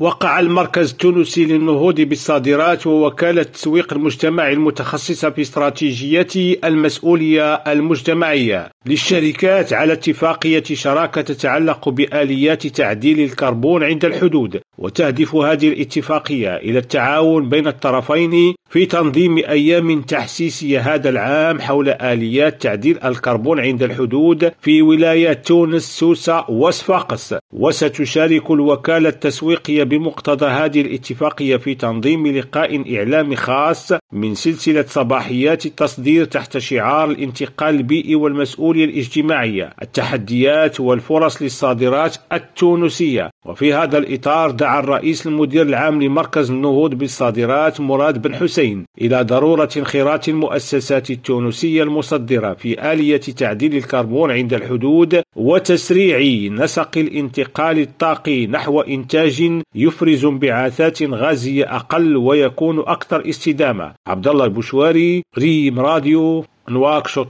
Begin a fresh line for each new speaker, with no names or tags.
وقع المركز التونسي للنهوض بالصادرات ووكالة التسويق المجتمعي المتخصصة في استراتيجية المسؤولية المجتمعية للشركات على اتفاقية شراكة تتعلق بآليات تعديل الكربون عند الحدود وتهدف هذه الاتفاقية إلى التعاون بين الطرفين في تنظيم أيام تحسيسية هذا العام حول آليات تعديل الكربون عند الحدود في ولايات تونس سوسة وصفاقس. وستشارك الوكالة التسويقية بمقتضى هذه الاتفاقية في تنظيم لقاء إعلامي خاص من سلسلة صباحيات التصدير تحت شعار الانتقال البيئي والمسؤولية الاجتماعية التحديات والفرص للصادرات التونسية. وفي هذا الإطار دعا الرئيس المدير العام لمركز النهوض بالصادرات مراد بن حسين. إلى ضرورة انخراط المؤسسات التونسية المصدرة في آلية تعديل الكربون عند الحدود وتسريع نسق الانتقال الطاقي نحو إنتاج يفرز انبعاثات غازية أقل ويكون أكثر استدامة. عبد الله البشواري ريم راديو نواكشوط.